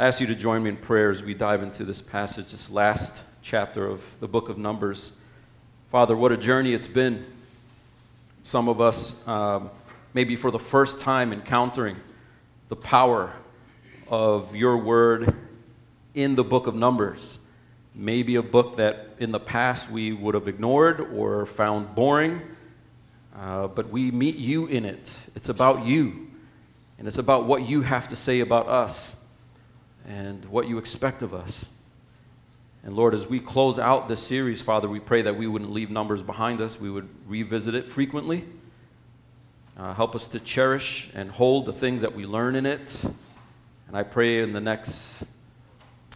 I ask you to join me in prayer as we dive into this passage, this last chapter of the book of Numbers. Father, what a journey it's been. Some of us, um, maybe for the first time, encountering the power of your word in the book of Numbers. Maybe a book that in the past we would have ignored or found boring, uh, but we meet you in it. It's about you, and it's about what you have to say about us and what you expect of us. And Lord, as we close out this series, Father, we pray that we wouldn't leave numbers behind us. We would revisit it frequently. Uh, help us to cherish and hold the things that we learn in it. And I pray in the next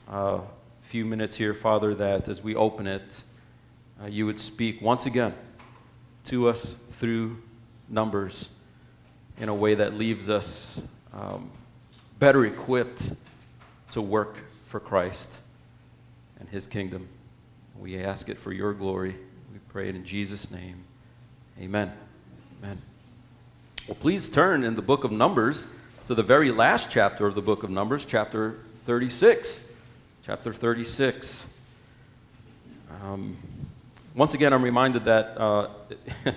uh, few minutes here, Father, that as we open it, uh, you would speak once again to us through numbers in a way that leaves us um, better equipped to work for Christ and his kingdom. We ask it for your glory. We pray it in Jesus' name. Amen. Amen. Well, please turn in the book of Numbers to the very last chapter of the book of Numbers, chapter 36. Chapter 36. Um, once again, I'm reminded that uh,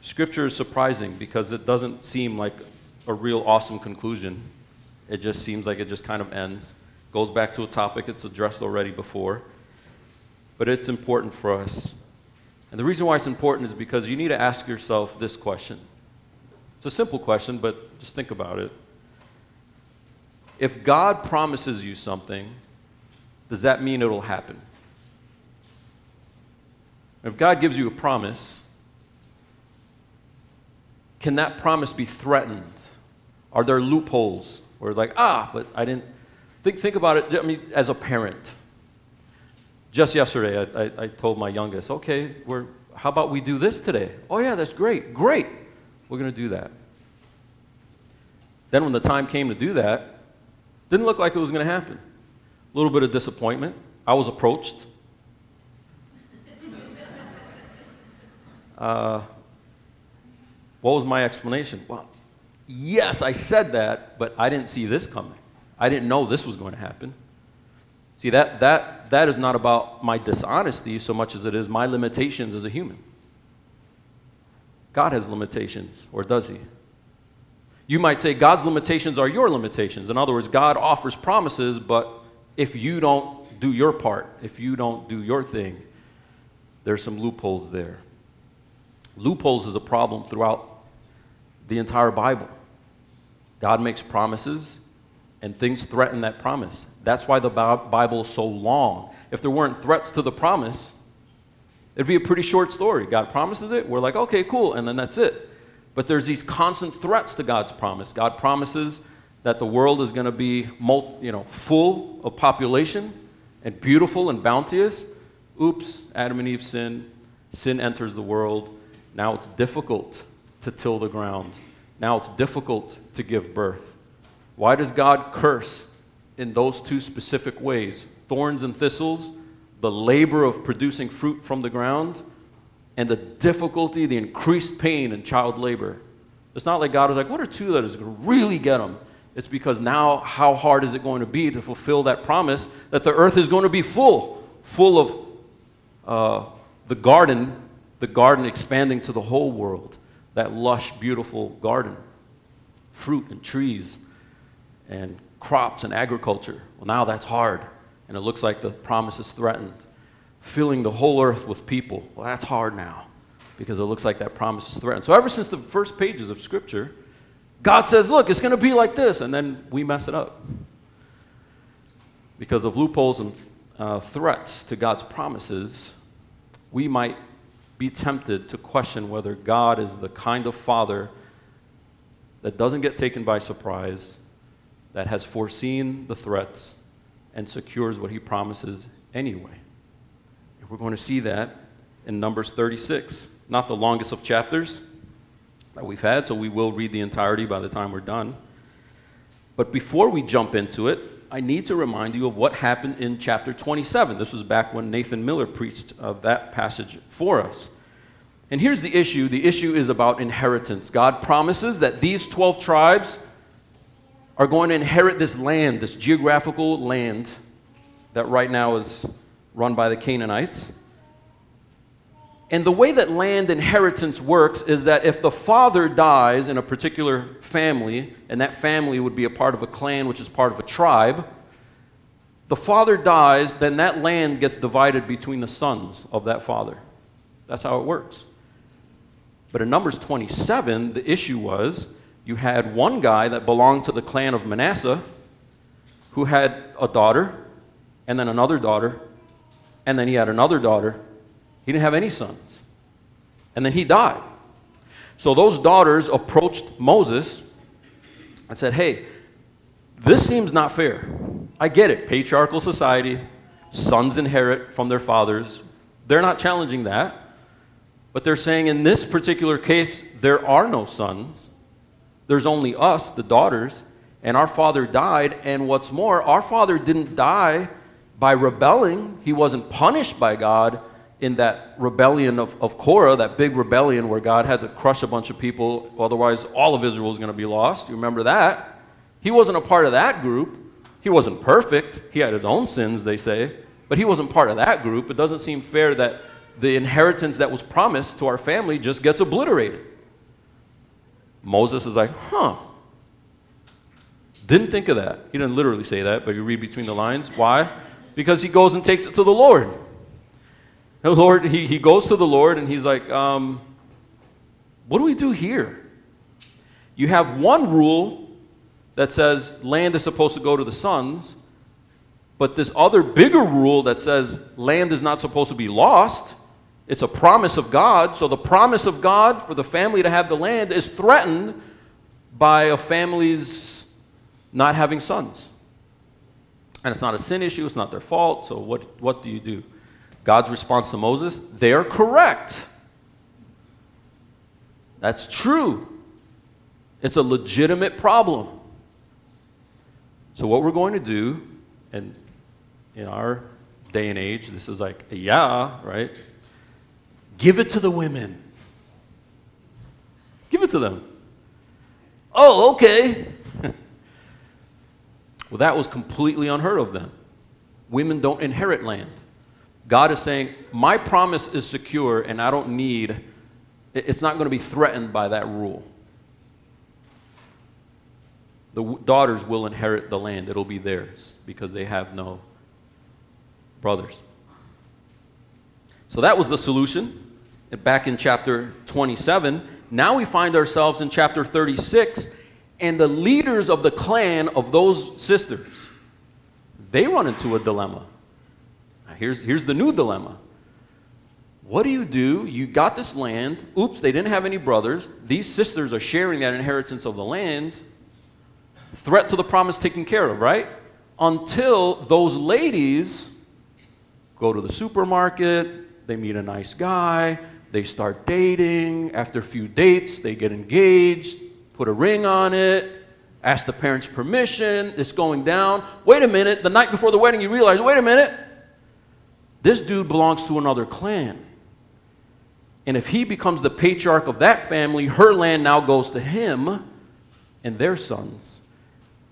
Scripture is surprising because it doesn't seem like a real awesome conclusion. It just seems like it just kind of ends goes back to a topic it's addressed already before, but it's important for us. And the reason why it's important is because you need to ask yourself this question. It's a simple question, but just think about it. If God promises you something, does that mean it'll happen? If God gives you a promise, can that promise be threatened? Are there loopholes where, like, ah, but I didn't, Think, think about it, I mean, as a parent. Just yesterday, I, I, I told my youngest, okay, we're, how about we do this today? Oh, yeah, that's great. Great. We're going to do that. Then, when the time came to do that, didn't look like it was going to happen. A little bit of disappointment. I was approached. Uh, what was my explanation? Well, yes, I said that, but I didn't see this coming. I didn't know this was going to happen. See, that, that, that is not about my dishonesty so much as it is my limitations as a human. God has limitations, or does he? You might say God's limitations are your limitations. In other words, God offers promises, but if you don't do your part, if you don't do your thing, there's some loopholes there. Loopholes is a problem throughout the entire Bible. God makes promises, and things threaten that promise. That's why the Bible is so long. If there weren't threats to the promise, it'd be a pretty short story. God promises it, we're like, okay, cool, and then that's it. But there's these constant threats to God's promise. God promises that the world is going to be multi, you know, full of population and beautiful and bounteous. Oops, Adam and Eve sin. Sin enters the world. Now it's difficult to till the ground. Now it's difficult to give birth. Why does God curse in those two specific ways? Thorns and thistles, the labor of producing fruit from the ground, and the difficulty, the increased pain in child labor. It's not like God is like, what are two that is going to really get them? It's because now, how hard is it going to be to fulfill that promise that the earth is going to be full, full of uh, the garden, the garden expanding to the whole world, that lush, beautiful garden, fruit and trees and crops and agriculture. Well, now that's hard, and it looks like the promise is threatened. Filling the whole earth with people. Well, that's hard now because it looks like that promise is threatened. So, ever since the first pages of Scripture, God says, Look, it's going to be like this, and then we mess it up because of loopholes and uh, threats to God's promises. We might be tempted to question whether God is the kind of father that doesn't get taken by surprise that has foreseen the threats and secures what he promises anyway. We're going to see that in Numbers 36, not the longest of chapters that we've had, so we will read the entirety by the time we're done. But before we jump into it, I need to remind you of what happened in chapter 27. This was back when Nathan Miller preached of that passage for us. And here's the issue the issue is about inheritance. God promises that these 12 tribes are going to inherit this land, this geographical land that right now is run by the Canaanites. And the way that land inheritance works is that if the father dies in a particular family, and that family would be a part of a clan, which is part of a tribe, the father dies, then that land gets divided between the sons of that father. That's how it works. But in Numbers 27, the issue was you had one guy that belonged to the clan of Manasseh who had a daughter, and then another daughter, and then he had another daughter. He didn't have any sons. And then he died. So those daughters approached Moses and said, Hey, this seems not fair. I get it. Patriarchal society, sons inherit from their fathers. They're not challenging that. But they're saying in this particular case, there are no sons. There's only us, the daughters, and our father died. And what's more, our father didn't die by rebelling, he wasn't punished by God in that rebellion of, of Korah, that big rebellion where God had to crush a bunch of people, otherwise, all of Israel was going to be lost. You remember that? He wasn't a part of that group. He wasn't perfect. He had his own sins, they say, but he wasn't part of that group. It doesn't seem fair that the inheritance that was promised to our family just gets obliterated. Moses is like, huh. Didn't think of that. He didn't literally say that, but you read between the lines. Why? Because he goes and takes it to the Lord. The Lord, he, he goes to the Lord and he's like, um, what do we do here? You have one rule that says land is supposed to go to the sons, but this other bigger rule that says land is not supposed to be lost. It's a promise of God. So the promise of God for the family to have the land is threatened by a family's not having sons. And it's not a sin issue, it's not their fault. So what, what do you do? God's response to Moses they are correct. That's true. It's a legitimate problem. So, what we're going to do, and in our day and age, this is like, yeah, right? Give it to the women. Give it to them. Oh, okay. well, that was completely unheard of then. Women don't inherit land. God is saying, My promise is secure, and I don't need, it's not going to be threatened by that rule. The daughters will inherit the land, it'll be theirs because they have no brothers. So that was the solution back in chapter 27. Now we find ourselves in chapter 36, and the leaders of the clan of those sisters, they run into a dilemma. Now here's, here's the new dilemma. What do you do? You got this land. Oops, they didn't have any brothers. These sisters are sharing that inheritance of the land. Threat to the promise taken care of, right? Until those ladies go to the supermarket, they meet a nice guy, they start dating. After a few dates, they get engaged, put a ring on it, ask the parents' permission. It's going down. Wait a minute. The night before the wedding, you realize wait a minute. This dude belongs to another clan. And if he becomes the patriarch of that family, her land now goes to him and their sons.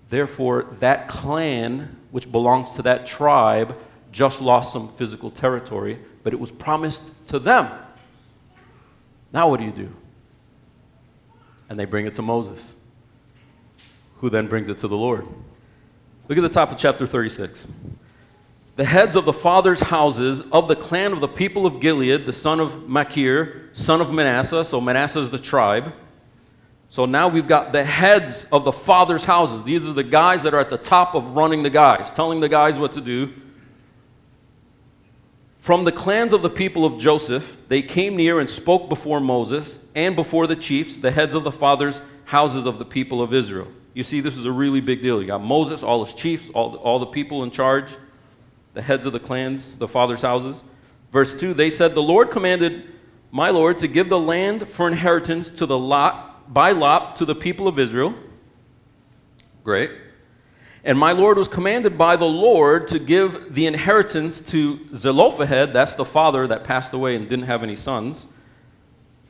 Therefore, that clan, which belongs to that tribe, just lost some physical territory, but it was promised to them. Now what do you do? And they bring it to Moses, who then brings it to the Lord. Look at the top of chapter 36. The heads of the fathers' houses of the clan of the people of Gilead, the son of Machir, son of Manasseh, so Manasseh is the tribe. So now we've got the heads of the fathers' houses. These are the guys that are at the top of running the guys, telling the guys what to do. From the clans of the people of Joseph, they came near and spoke before Moses and before the chiefs, the heads of the fathers' houses of the people of Israel. You see, this is a really big deal. You got Moses, all his chiefs, all, all the people in charge, the heads of the clans, the fathers' houses. Verse 2 They said, The Lord commanded my Lord to give the land for inheritance to the lot, by lot to the people of Israel. Great. And my Lord was commanded by the Lord to give the inheritance to Zelophehad, that's the father that passed away and didn't have any sons.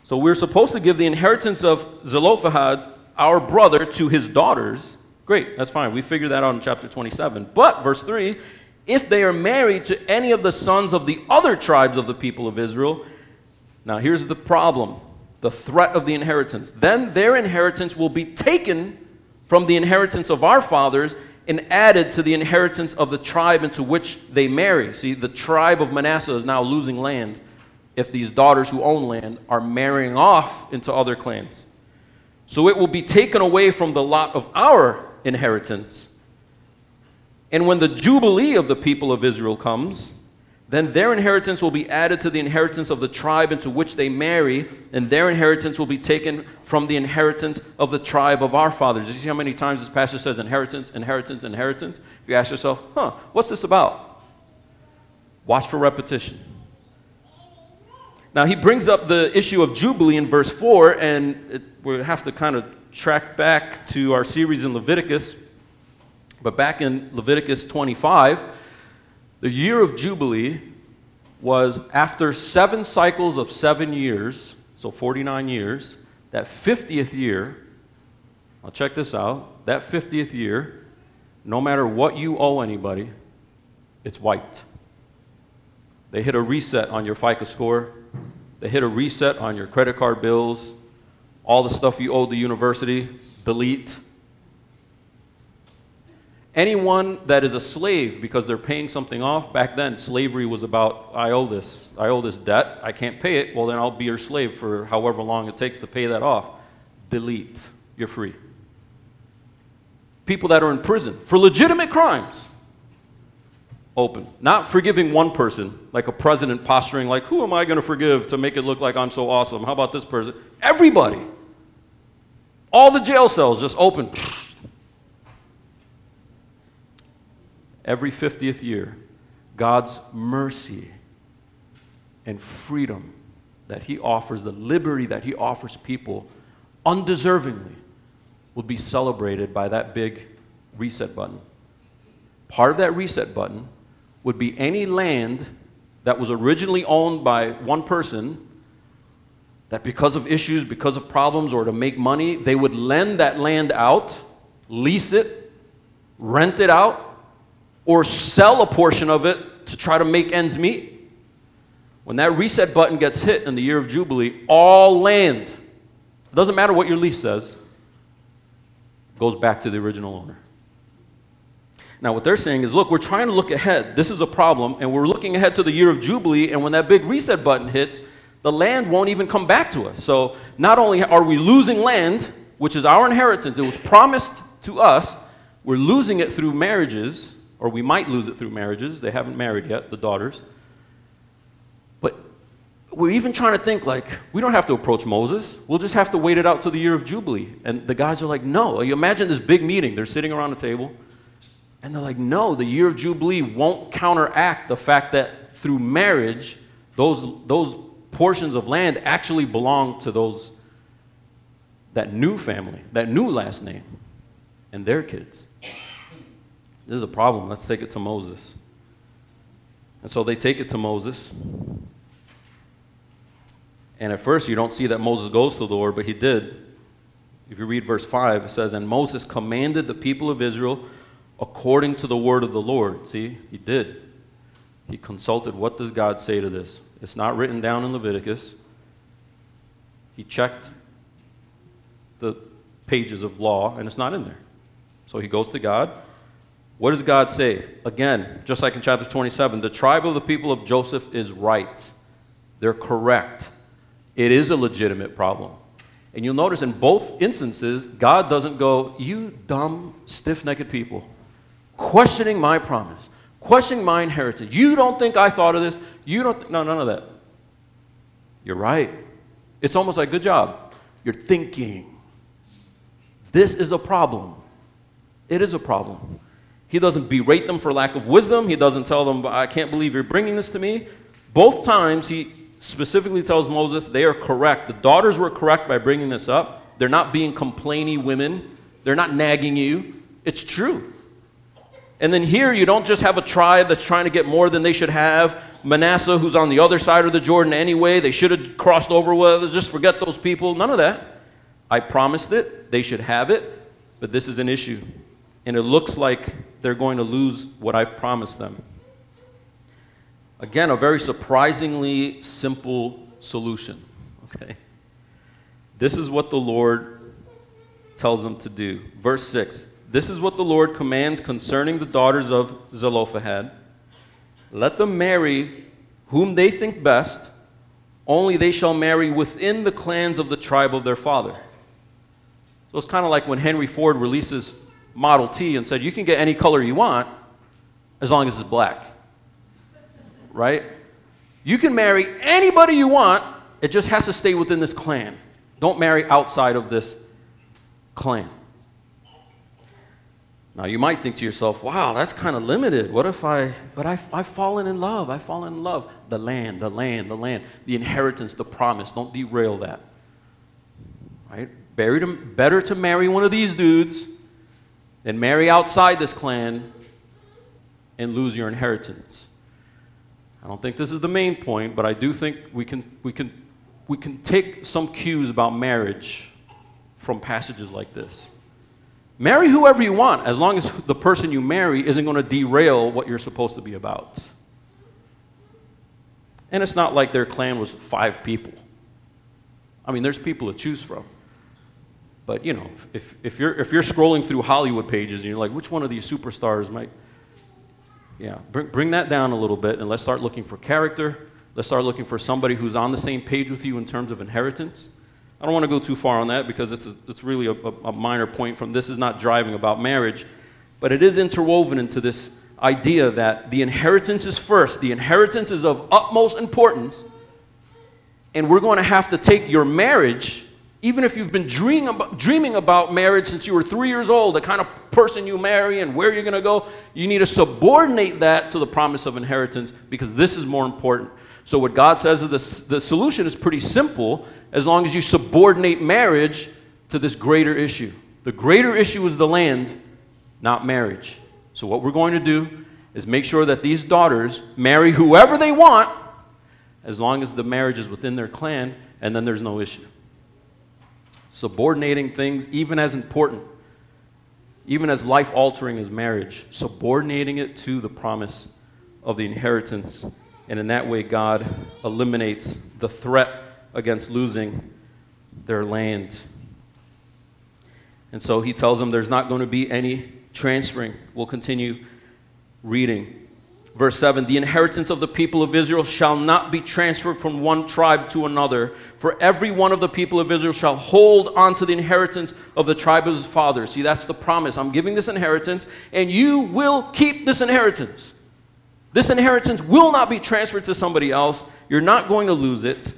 So we're supposed to give the inheritance of Zelophehad, our brother, to his daughters. Great, that's fine. We figured that out in chapter 27. But, verse 3 if they are married to any of the sons of the other tribes of the people of Israel, now here's the problem the threat of the inheritance. Then their inheritance will be taken from the inheritance of our fathers and added to the inheritance of the tribe into which they marry. See, the tribe of Manasseh is now losing land if these daughters who own land are marrying off into other clans. So it will be taken away from the lot of our inheritance. And when the jubilee of the people of Israel comes, then their inheritance will be added to the inheritance of the tribe into which they marry, and their inheritance will be taken from the inheritance of the tribe of our fathers. Do you see how many times this passage says inheritance, inheritance, inheritance? If you ask yourself, huh, what's this about? Watch for repetition. Now, he brings up the issue of Jubilee in verse 4, and it, we have to kind of track back to our series in Leviticus. But back in Leviticus 25, the year of Jubilee was after seven cycles of seven years, so 49 years, that 50th year, I'll check this out, that 50th year, no matter what you owe anybody, it's wiped. They hit a reset on your FICO score, they hit a reset on your credit card bills, all the stuff you owed the university, delete. Anyone that is a slave because they're paying something off, back then slavery was about, I owe this, I owe this debt, I can't pay it, well then I'll be your slave for however long it takes to pay that off. Delete. You're free. People that are in prison for legitimate crimes, open. Not forgiving one person, like a president posturing, like, who am I going to forgive to make it look like I'm so awesome? How about this person? Everybody. All the jail cells just open. Every 50th year, God's mercy and freedom that He offers, the liberty that He offers people undeservingly, will be celebrated by that big reset button. Part of that reset button would be any land that was originally owned by one person that because of issues, because of problems, or to make money, they would lend that land out, lease it, rent it out, or sell a portion of it to try to make ends meet. When that reset button gets hit in the year of Jubilee, all land, it doesn't matter what your lease says, goes back to the original owner. Now, what they're saying is look, we're trying to look ahead. This is a problem, and we're looking ahead to the year of Jubilee, and when that big reset button hits, the land won't even come back to us. So, not only are we losing land, which is our inheritance, it was promised to us, we're losing it through marriages, or we might lose it through marriages. They haven't married yet, the daughters. But we're even trying to think like, we don't have to approach Moses. We'll just have to wait it out to the year of Jubilee. And the guys are like, no. You imagine this big meeting. They're sitting around a table. And they're like, no, the year of Jubilee won't counteract the fact that through marriage, those, those portions of land actually belong to those, that new family, that new last name, and their kids. This is a problem. Let's take it to Moses. And so they take it to Moses. And at first, you don't see that Moses goes to the Lord, but he did. If you read verse 5, it says, And Moses commanded the people of Israel according to the word of the Lord. See, he did. He consulted, what does God say to this? It's not written down in Leviticus. He checked the pages of law, and it's not in there. So he goes to God. What does God say? Again, just like in chapter 27, the tribe of the people of Joseph is right. They're correct. It is a legitimate problem. And you'll notice in both instances, God doesn't go, You dumb, stiff necked people questioning my promise, questioning my inheritance. You don't think I thought of this? You don't, th- no, none of that. You're right. It's almost like, good job. You're thinking. This is a problem. It is a problem. He doesn't berate them for lack of wisdom. He doesn't tell them, I can't believe you're bringing this to me. Both times, he specifically tells Moses they are correct. The daughters were correct by bringing this up. They're not being complaining women, they're not nagging you. It's true. And then here, you don't just have a tribe that's trying to get more than they should have. Manasseh, who's on the other side of the Jordan anyway, they should have crossed over. Well, just forget those people. None of that. I promised it. They should have it. But this is an issue. And it looks like they're going to lose what I've promised them. Again, a very surprisingly simple solution. Okay? This is what the Lord tells them to do. Verse 6 This is what the Lord commands concerning the daughters of Zelophehad. Let them marry whom they think best, only they shall marry within the clans of the tribe of their father. So it's kind of like when Henry Ford releases Model T and said, You can get any color you want as long as it's black. Right? You can marry anybody you want, it just has to stay within this clan. Don't marry outside of this clan. Now, you might think to yourself, wow, that's kind of limited. What if I, but I've, I've fallen in love. I've fallen in love. The land, the land, the land, the inheritance, the promise. Don't derail that. Right? Better to marry one of these dudes than marry outside this clan and lose your inheritance. I don't think this is the main point, but I do think we can, we can, we can take some cues about marriage from passages like this. Marry whoever you want, as long as the person you marry isn't going to derail what you're supposed to be about. And it's not like their clan was five people. I mean, there's people to choose from. But you know, if, if you're if you're scrolling through Hollywood pages and you're like, which one of these superstars might yeah, bring, bring that down a little bit and let's start looking for character. Let's start looking for somebody who's on the same page with you in terms of inheritance. I don't want to go too far on that because it's, a, it's really a, a minor point from this is not driving about marriage, but it is interwoven into this idea that the inheritance is first. The inheritance is of utmost importance, and we're going to have to take your marriage even if you've been dreaming about, dreaming about marriage since you were three years old, the kind of person you marry and where you're going to go, you need to subordinate that to the promise of inheritance because this is more important. So, what God says is the, the solution is pretty simple as long as you subordinate marriage to this greater issue. The greater issue is the land, not marriage. So, what we're going to do is make sure that these daughters marry whoever they want as long as the marriage is within their clan, and then there's no issue subordinating things, even as important, even as life altering as marriage, subordinating it to the promise of the inheritance. And in that way, God eliminates the threat against losing their land. And so he tells them there's not going to be any transferring. We'll continue reading. Verse 7 The inheritance of the people of Israel shall not be transferred from one tribe to another, for every one of the people of Israel shall hold on to the inheritance of the tribe of his father. See, that's the promise. I'm giving this inheritance, and you will keep this inheritance. This inheritance will not be transferred to somebody else. You're not going to lose it.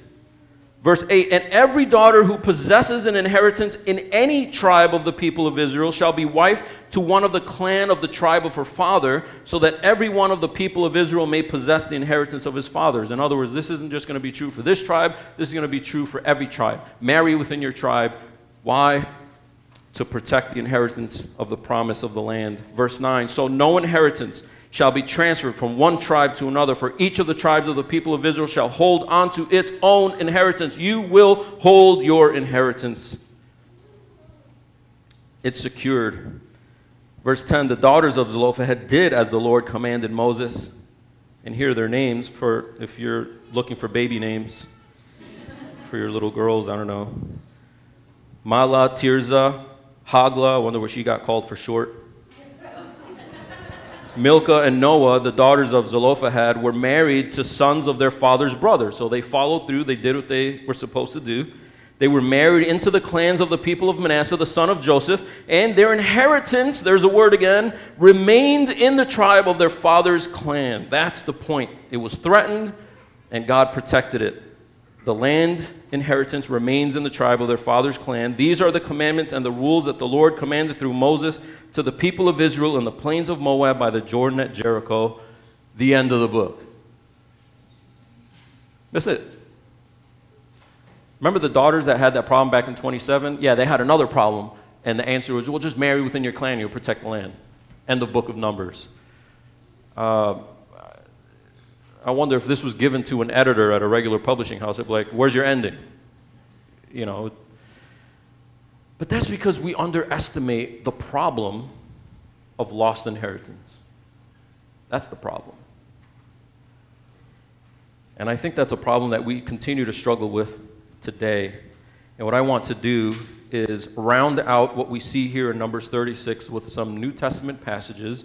Verse 8 And every daughter who possesses an inheritance in any tribe of the people of Israel shall be wife to one of the clan of the tribe of her father, so that every one of the people of Israel may possess the inheritance of his fathers. In other words, this isn't just going to be true for this tribe, this is going to be true for every tribe. Marry within your tribe. Why? To protect the inheritance of the promise of the land. Verse 9 So no inheritance shall be transferred from one tribe to another, for each of the tribes of the people of Israel shall hold on to its own inheritance. You will hold your inheritance. It's secured. Verse 10 The daughters of Zelophehad did as the Lord commanded Moses. And here are their names for if you're looking for baby names for your little girls. I don't know. Mahlah, Tirzah, Hoglah, I wonder what she got called for short. Milcah and Noah, the daughters of Zelophehad, were married to sons of their father's brother. So they followed through, they did what they were supposed to do. They were married into the clans of the people of Manasseh, the son of Joseph, and their inheritance, there's a word again, remained in the tribe of their father's clan. That's the point. It was threatened, and God protected it. The land inheritance remains in the tribe of their father's clan. These are the commandments and the rules that the Lord commanded through Moses to the people of Israel in the plains of Moab by the Jordan at Jericho. The end of the book. That's it. Remember the daughters that had that problem back in 27? Yeah, they had another problem. And the answer was, well, just marry within your clan, you'll protect the land. End of the book of Numbers. Uh, I wonder if this was given to an editor at a regular publishing house. It'd be like, where's your ending? You know, but that's because we underestimate the problem of lost inheritance. That's the problem. And I think that's a problem that we continue to struggle with today. And what I want to do is round out what we see here in Numbers 36 with some New Testament passages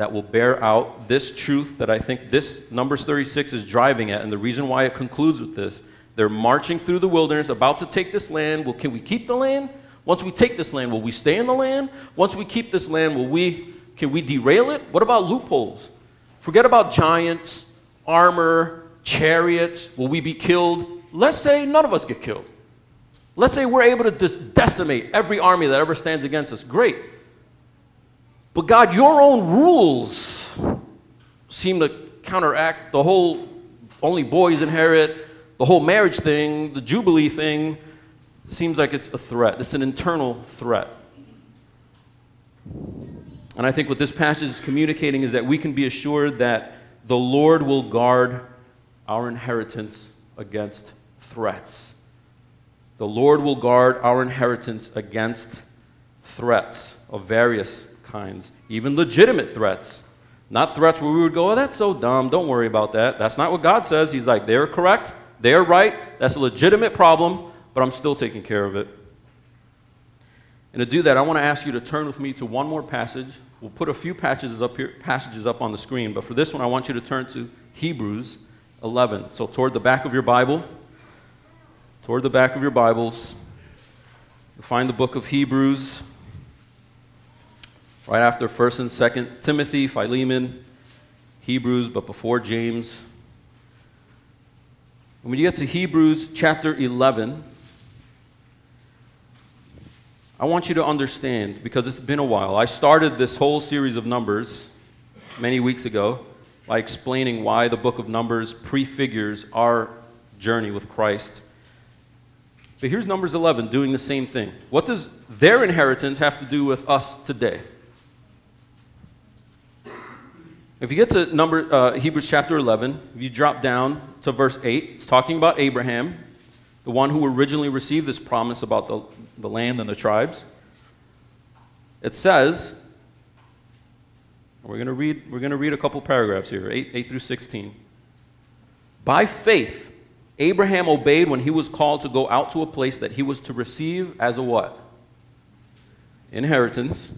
that will bear out this truth that I think this Numbers 36 is driving at. And the reason why it concludes with this they're marching through the wilderness, about to take this land. Well, can we keep the land? Once we take this land, will we stay in the land? Once we keep this land, will we can we derail it? What about loopholes? Forget about giants, armor, chariots. Will we be killed? Let's say none of us get killed. Let's say we're able to decimate every army that ever stands against us. Great. But God, your own rules seem to counteract the whole only boys inherit, the whole marriage thing, the Jubilee thing. Seems like it's a threat. It's an internal threat. And I think what this passage is communicating is that we can be assured that the Lord will guard our inheritance against threats. The Lord will guard our inheritance against threats of various kinds, even legitimate threats. Not threats where we would go, oh, that's so dumb, don't worry about that. That's not what God says. He's like, they're correct, they're right, that's a legitimate problem, but I'm still taking care of it. And to do that, I want to ask you to turn with me to one more passage. We'll put a few passages up here, passages up on the screen, but for this one, I want you to turn to Hebrews 11. So toward the back of your Bible, toward the back of your Bibles, find the book of Hebrews, right after 1st and 2nd Timothy, Philemon, Hebrews, but before James. When you get to Hebrews chapter 11, I want you to understand, because it's been a while. I started this whole series of Numbers many weeks ago by explaining why the book of Numbers prefigures our journey with Christ. But here's Numbers 11 doing the same thing. What does their inheritance have to do with us today? If you get to number, uh, Hebrews chapter 11, if you drop down to verse 8, it's talking about Abraham, the one who originally received this promise about the, the land and the tribes. It says, we're going to read, we're going to read a couple paragraphs here, 8, 8 through 16. By faith, Abraham obeyed when he was called to go out to a place that he was to receive as a what? Inheritance.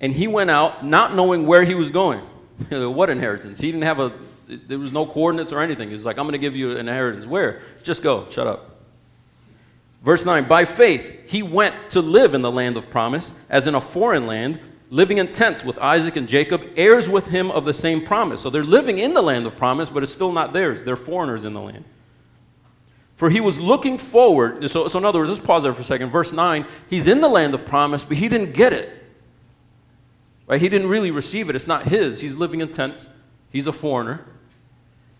And he went out not knowing where he was going. what inheritance? He didn't have a, there was no coordinates or anything. He's like, I'm going to give you an inheritance. Where? Just go. Shut up. Verse 9 By faith, he went to live in the land of promise, as in a foreign land, living in tents with Isaac and Jacob, heirs with him of the same promise. So they're living in the land of promise, but it's still not theirs. They're foreigners in the land. For he was looking forward. So, so in other words, let's pause there for a second. Verse 9, he's in the land of promise, but he didn't get it. Right? He didn't really receive it. It's not his. He's living in tents. He's a foreigner.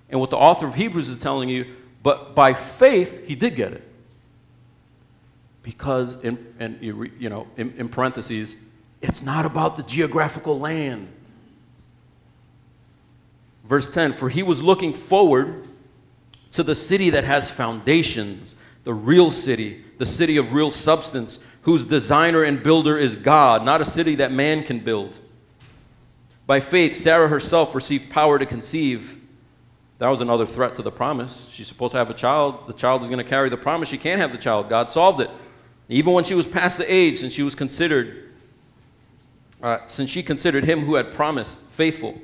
And what the author of Hebrews is telling you, but by faith, he did get it because, in, you, you know, in, in parentheses, it's not about the geographical land. Verse 10 For he was looking forward to the city that has foundations, the real city, the city of real substance, whose designer and builder is God, not a city that man can build. By faith, Sarah herself received power to conceive. That was another threat to the promise. She's supposed to have a child. The child is going to carry the promise. She can't have the child. God solved it. Even when she was past the age, and she was considered, uh, since she considered him who had promised faithful.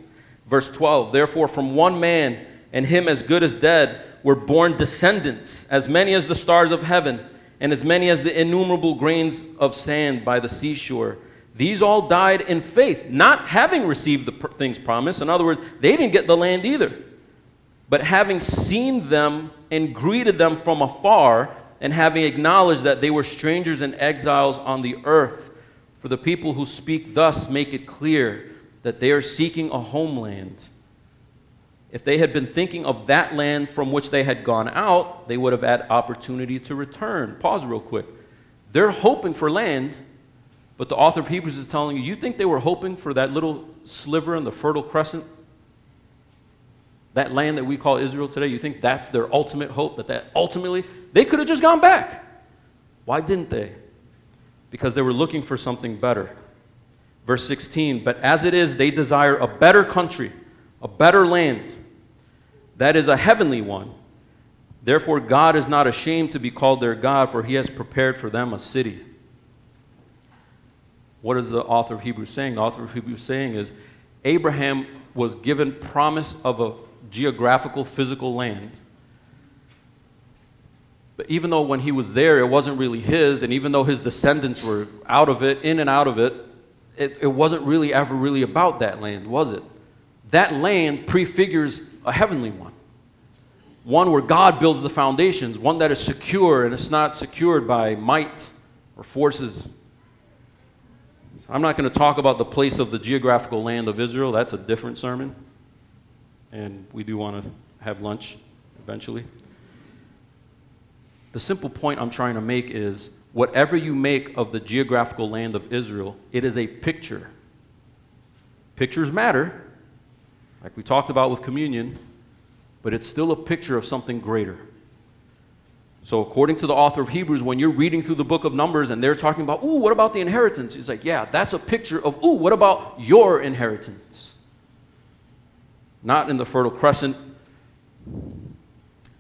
Verse 12, therefore, from one man, and him as good as dead, were born descendants, as many as the stars of heaven, and as many as the innumerable grains of sand by the seashore. These all died in faith, not having received the pr- things promised. In other words, they didn't get the land either. But having seen them and greeted them from afar, and having acknowledged that they were strangers and exiles on the earth. For the people who speak thus make it clear that they are seeking a homeland. If they had been thinking of that land from which they had gone out, they would have had opportunity to return. Pause real quick. They're hoping for land, but the author of Hebrews is telling you, you think they were hoping for that little sliver in the Fertile Crescent? That land that we call Israel today, you think that's their ultimate hope, that that ultimately they could have just gone back. Why didn't they? Because they were looking for something better. Verse 16, but as it is, they desire a better country, a better land, that is a heavenly one. Therefore, God is not ashamed to be called their God, for he has prepared for them a city. What is the author of Hebrews saying? The author of Hebrews saying is Abraham was given promise of a geographical, physical land. But even though when he was there, it wasn't really his, and even though his descendants were out of it, in and out of it, it, it wasn't really ever really about that land, was it? That land prefigures a heavenly one. One where God builds the foundations, one that is secure and it's not secured by might or forces. I'm not going to talk about the place of the geographical land of Israel. That's a different sermon. And we do want to have lunch eventually. The simple point I'm trying to make is whatever you make of the geographical land of Israel, it is a picture. Pictures matter, like we talked about with communion, but it's still a picture of something greater. So, according to the author of Hebrews, when you're reading through the book of Numbers and they're talking about, ooh, what about the inheritance? He's like, yeah, that's a picture of, ooh, what about your inheritance? Not in the Fertile Crescent,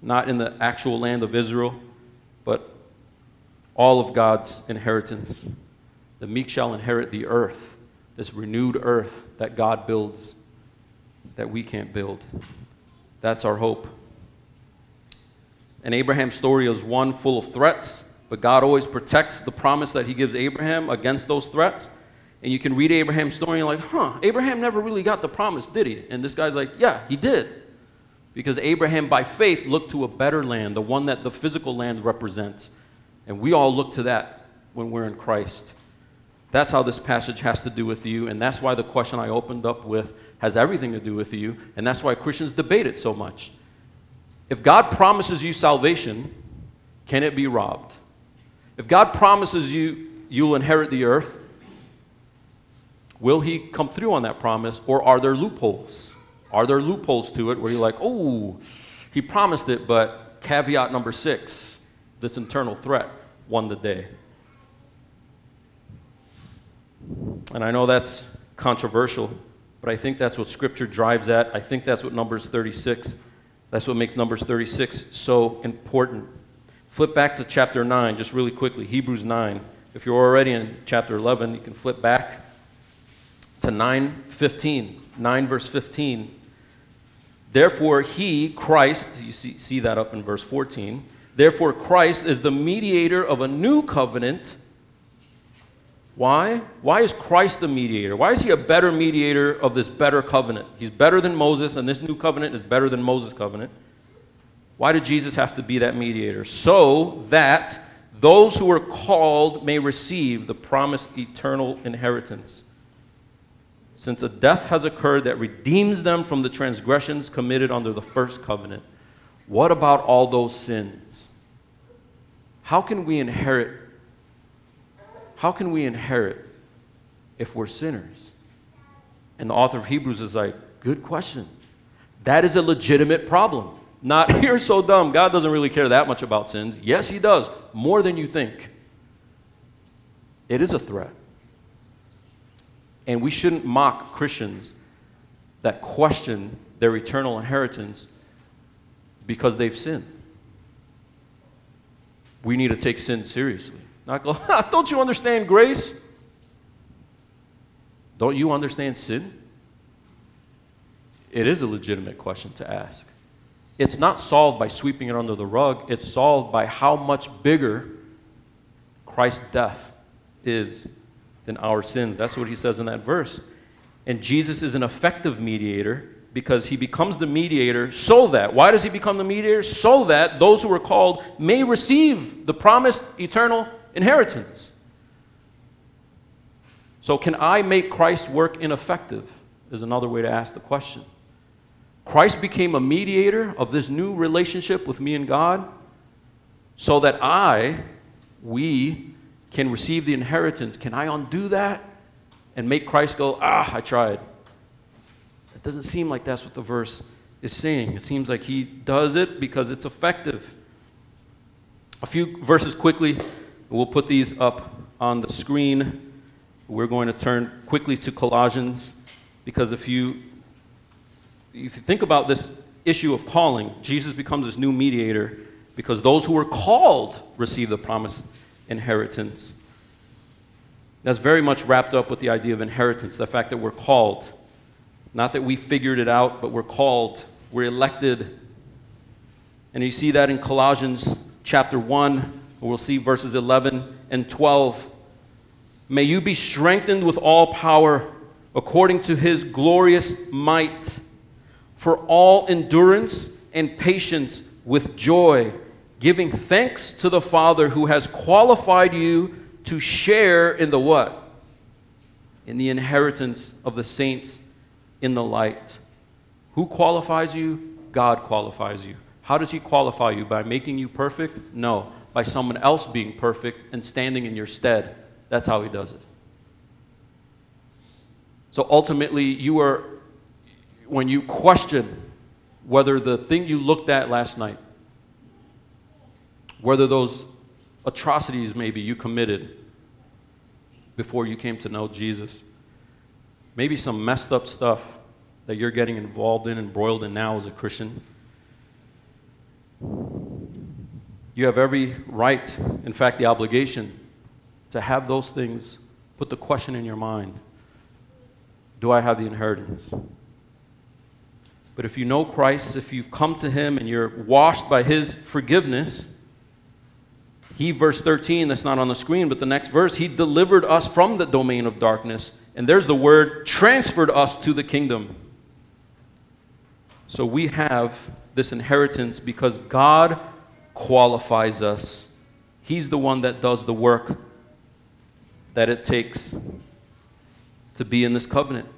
not in the actual land of Israel, but all of God's inheritance. The meek shall inherit the earth, this renewed earth that God builds that we can't build. That's our hope. And Abraham's story is one full of threats, but God always protects the promise that he gives Abraham against those threats. And you can read Abraham's story and like, huh, Abraham never really got the promise, did he? And this guy's like, yeah, he did. Because Abraham, by faith, looked to a better land, the one that the physical land represents. And we all look to that when we're in Christ. That's how this passage has to do with you. And that's why the question I opened up with has everything to do with you. And that's why Christians debate it so much. If God promises you salvation, can it be robbed? If God promises you you'll inherit the earth, will He come through on that promise, or are there loopholes? Are there loopholes to it where you're like, oh, he promised it, but caveat number six, this internal threat won the day? And I know that's controversial, but I think that's what Scripture drives at. I think that's what Numbers 36, that's what makes Numbers 36 so important. Flip back to chapter 9 just really quickly, Hebrews 9. If you're already in chapter 11, you can flip back to 9:15. 9 verse 15. Therefore, he, Christ, you see, see that up in verse 14. Therefore, Christ is the mediator of a new covenant. Why? Why is Christ the mediator? Why is he a better mediator of this better covenant? He's better than Moses, and this new covenant is better than Moses' covenant. Why did Jesus have to be that mediator? So that those who are called may receive the promised eternal inheritance since a death has occurred that redeems them from the transgressions committed under the first covenant, what about all those sins? How can we inherit? How can we inherit if we're sinners? And the author of Hebrews is like, good question. That is a legitimate problem. Not, you're so dumb. God doesn't really care that much about sins. Yes, He does, more than you think. It is a threat. And we shouldn't mock Christians that question their eternal inheritance because they've sinned. We need to take sin seriously. Not go, don't you understand grace? Don't you understand sin? It is a legitimate question to ask. It's not solved by sweeping it under the rug, it's solved by how much bigger Christ's death is than our sins. That's what he says in that verse. And Jesus is an effective mediator because he becomes the mediator so that, why does he become the mediator? So that those who are called may receive the promised eternal inheritance. So, can I make Christ's work ineffective? Is another way to ask the question. Christ became a mediator of this new relationship with me and God so that I, we, can receive the inheritance, can I undo that and make Christ go, ah, I tried? It doesn't seem like that's what the verse is saying. It seems like he does it because it's effective. A few verses quickly, we'll put these up on the screen. We're going to turn quickly to Colossians because if you if you think about this issue of calling, Jesus becomes this new mediator because those who were called receive the promised inheritance. That's very much wrapped up with the idea of inheritance, the fact that we're called. Not that we figured it out, but we're called, we're elected. And you see that in Colossians chapter 1, we'll see verses 11 and 12. May you be strengthened with all power according to his glorious might, for all endurance and patience with joy, giving thanks to the Father who has qualified you to share in the what? In the inheritance of the saints in the light. Who qualifies you? God qualifies you. How does He qualify you? By making you perfect? No, by someone else being perfect and standing in your stead. That's how He does it. So ultimately, you are, when you question whether the thing you looked at last night, whether those atrocities maybe you committed before you came to know Jesus, maybe some messed up stuff that you're getting involved in and broiled in now as a Christian. You have every right, in fact, the obligation, to have those things put the question in your mind Do I have the inheritance? But if you know Christ, if you've come to Him and you're washed by His forgiveness, He, verse 13, that's not on the screen, but the next verse, He delivered us from the domain of darkness. And there's the word, transferred us to the kingdom. So we have this inheritance because God qualifies us. He's the one that does the work that it takes to be in this covenant.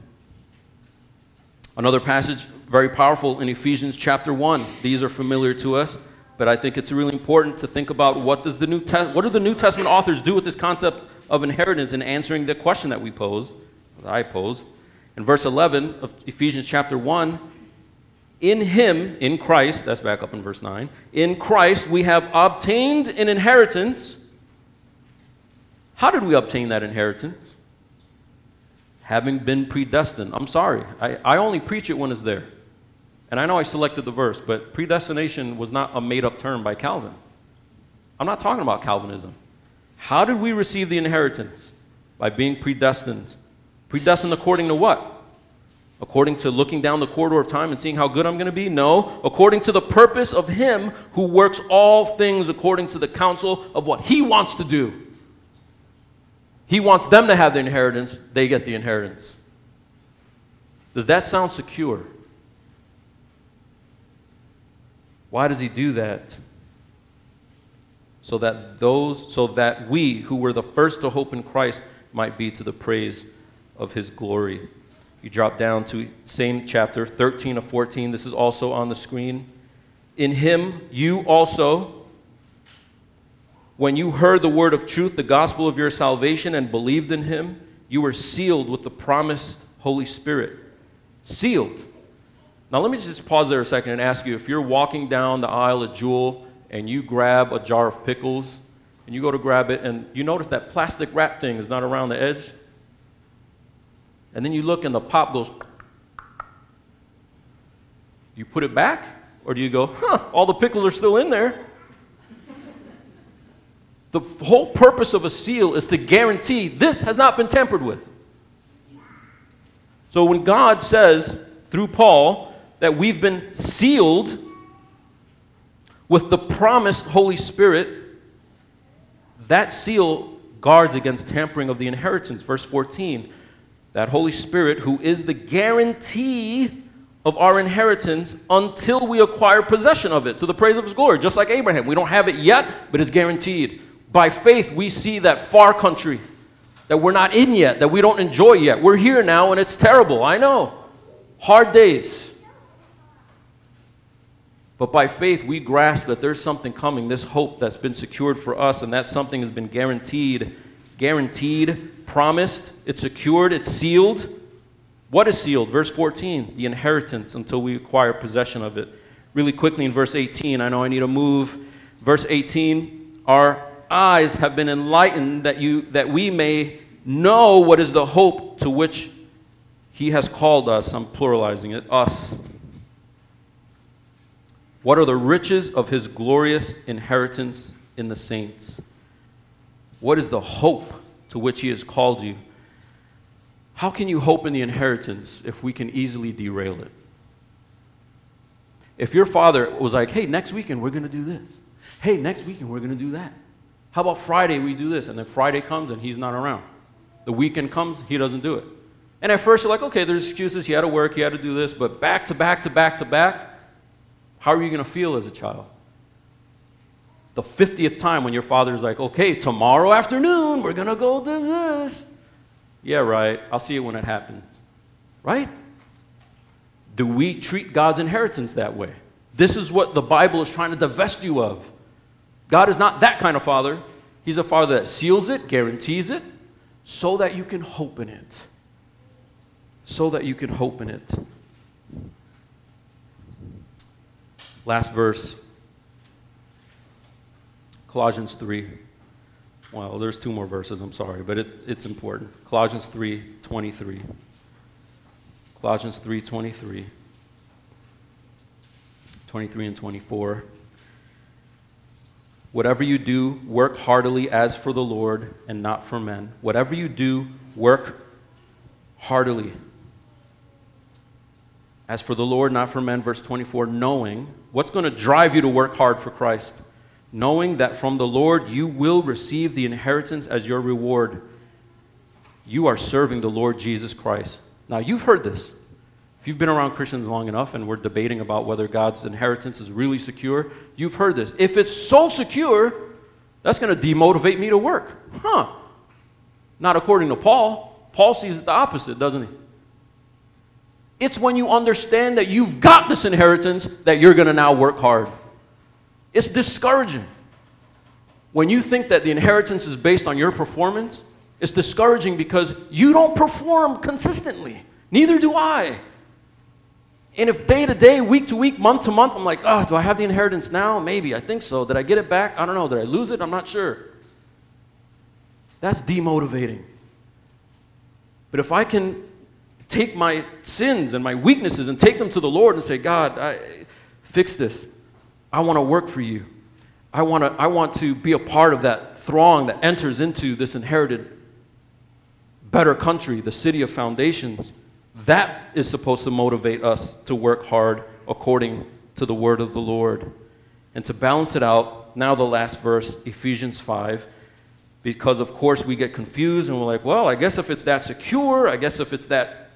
Another passage, very powerful, in Ephesians chapter 1. These are familiar to us, but I think it's really important to think about what, does the New Te- what do the New Testament authors do with this concept of inheritance in answering the question that we posed, that I posed. In verse 11 of Ephesians chapter 1, in him, in Christ, that's back up in verse 9, in Christ we have obtained an inheritance. How did we obtain that inheritance? Having been predestined. I'm sorry, I, I only preach it when it's there. And I know I selected the verse, but predestination was not a made up term by Calvin. I'm not talking about Calvinism. How did we receive the inheritance? By being predestined. Predestined according to what? According to looking down the corridor of time and seeing how good I'm going to be? No. According to the purpose of Him who works all things according to the counsel of what He wants to do. He wants them to have the inheritance, they get the inheritance. Does that sound secure? Why does He do that? So that those so that we who were the first to hope in Christ might be to the praise of his glory. You drop down to same chapter 13 of 14. This is also on the screen. In him, you also, when you heard the word of truth, the gospel of your salvation, and believed in him, you were sealed with the promised Holy Spirit. Sealed. Now, let me just pause there a second and ask you if you're walking down the aisle at Jewel and you grab a jar of pickles and you go to grab it and you notice that plastic wrap thing is not around the edge, and then you look and the pop goes. You put it back, or do you go, huh, all the pickles are still in there? The whole purpose of a seal is to guarantee this has not been tampered with. So when God says through Paul that we've been sealed with the promised Holy Spirit, that seal guards against tampering of the inheritance. Verse 14 that Holy Spirit, who is the guarantee of our inheritance until we acquire possession of it to the praise of his glory, just like Abraham. We don't have it yet, but it's guaranteed. By faith, we see that far country that we're not in yet, that we don't enjoy yet. We're here now and it's terrible. I know. Hard days. But by faith, we grasp that there's something coming, this hope that's been secured for us, and that something has been guaranteed. Guaranteed promised, it's secured, it's sealed. What is sealed? Verse 14, the inheritance until we acquire possession of it. Really quickly in verse 18, I know I need to move. Verse 18, our eyes have been enlightened that, you, that we may know what is the hope to which he has called us. I'm pluralizing it, us. What are the riches of his glorious inheritance in the saints? What is the hope to which he has called you? How can you hope in the inheritance if we can easily derail it? If your father was like, hey, next weekend we're going to do this. Hey, next weekend we're going to do that. How about Friday we do this? And then Friday comes and he's not around. The weekend comes, he doesn't do it. And at first you're like, okay, there's excuses. He had to work, he had to do this. But back to back to back to back, how are you going to feel as a child? The 50th time when your father's like, okay, tomorrow afternoon we're going to go do this. Yeah, right. I'll see you when it happens. Right? Do we treat God's inheritance that way? This is what the Bible is trying to divest you of. God is not that kind of father. He's a father that seals it, guarantees it, so that you can hope in it. So that you can hope in it. Last verse Colossians 3. Well, there's two more verses, I'm sorry, but it, it's important. Colossians 3 23. Colossians 3:23, 23 and 24. Whatever you do, work heartily as for the Lord and not for men. Whatever you do, work heartily. As for the Lord, not for men. Verse 24, knowing what's going to drive you to work hard for Christ? Knowing that from the Lord you will receive the inheritance as your reward. You are serving the Lord Jesus Christ. Now, you've heard this. If you've been around Christians long enough and we're debating about whether God's inheritance is really secure, you've heard this. If it's so secure, that's going to demotivate me to work. Huh. Not according to Paul. Paul sees it the opposite, doesn't he? It's when you understand that you've got this inheritance that you're going to now work hard. It's discouraging. When you think that the inheritance is based on your performance, it's discouraging because you don't perform consistently. Neither do I. And if day to day, week to week, month to month, I'm like, oh, do I have the inheritance now? Maybe. I think so. Did I get it back? I don't know. Did I lose it? I'm not sure. That's demotivating. But if I can take my sins and my weaknesses and take them to the Lord and say, God, I, fix this. I want to work for you. I want, to, I want to be a part of that throng that enters into this inherited better country, the city of foundations. That is supposed to motivate us to work hard according to the word of the Lord. And to balance it out, now the last verse, Ephesians 5, because of course we get confused and we're like, well, I guess if it's that secure, I guess if it's that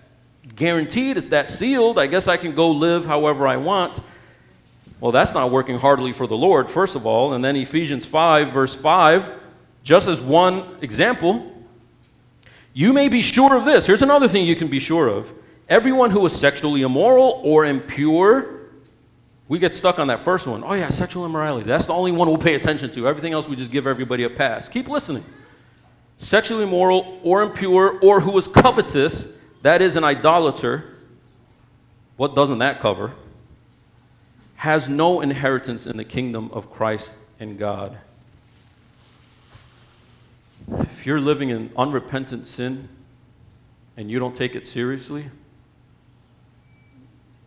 guaranteed, it's that sealed, I guess I can go live however I want. Well, that's not working heartily for the Lord, first of all. And then Ephesians 5, verse 5, just as one example, you may be sure of this. Here's another thing you can be sure of. Everyone who is sexually immoral or impure, we get stuck on that first one. Oh, yeah, sexual immorality. That's the only one we'll pay attention to. Everything else, we just give everybody a pass. Keep listening. Sexually immoral or impure, or who is covetous, that is an idolater. What doesn't that cover? Has no inheritance in the kingdom of Christ and God. If you're living in unrepentant sin and you don't take it seriously,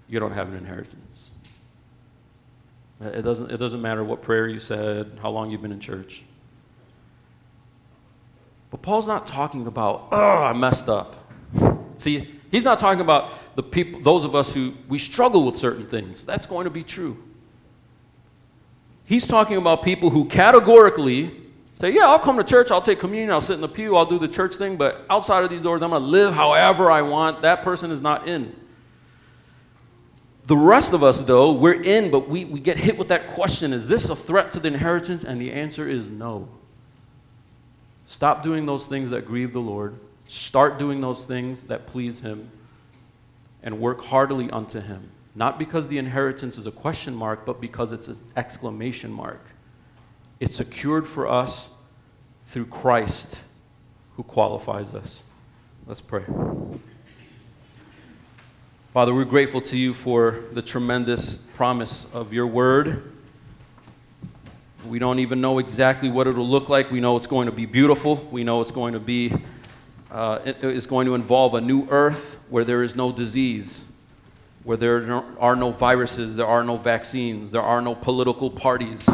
you don't have an inheritance. It doesn't, it doesn't matter what prayer you said, how long you've been in church. But Paul's not talking about, oh, I messed up. See, he's not talking about the people, those of us who we struggle with certain things. That's going to be true. He's talking about people who categorically Say, yeah, I'll come to church, I'll take communion, I'll sit in the pew, I'll do the church thing, but outside of these doors, I'm going to live however I want. That person is not in. The rest of us, though, we're in, but we, we get hit with that question is this a threat to the inheritance? And the answer is no. Stop doing those things that grieve the Lord, start doing those things that please Him, and work heartily unto Him. Not because the inheritance is a question mark, but because it's an exclamation mark. It's secured for us through Christ who qualifies us. Let's pray. Father, we're grateful to you for the tremendous promise of your word. We don't even know exactly what it'll look like. We know it's going to be beautiful. We know it's going to be uh, is going to involve a new earth where there is no disease, where there are no viruses, there are no vaccines, there are no political parties,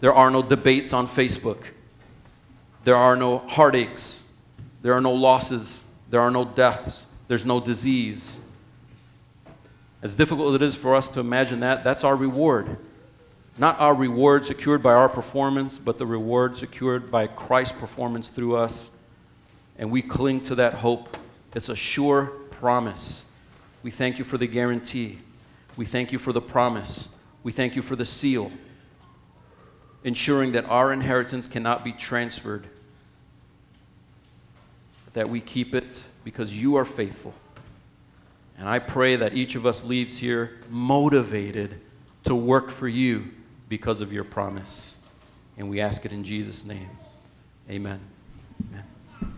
there are no debates on Facebook, there are no heartaches, there are no losses, there are no deaths, there's no disease. As difficult as it is for us to imagine that, that's our reward. Not our reward secured by our performance, but the reward secured by Christ's performance through us. And we cling to that hope. It's a sure promise. We thank you for the guarantee. We thank you for the promise. We thank you for the seal, ensuring that our inheritance cannot be transferred, that we keep it because you are faithful. And I pray that each of us leaves here motivated to work for you because of your promise. And we ask it in Jesus' name. Amen.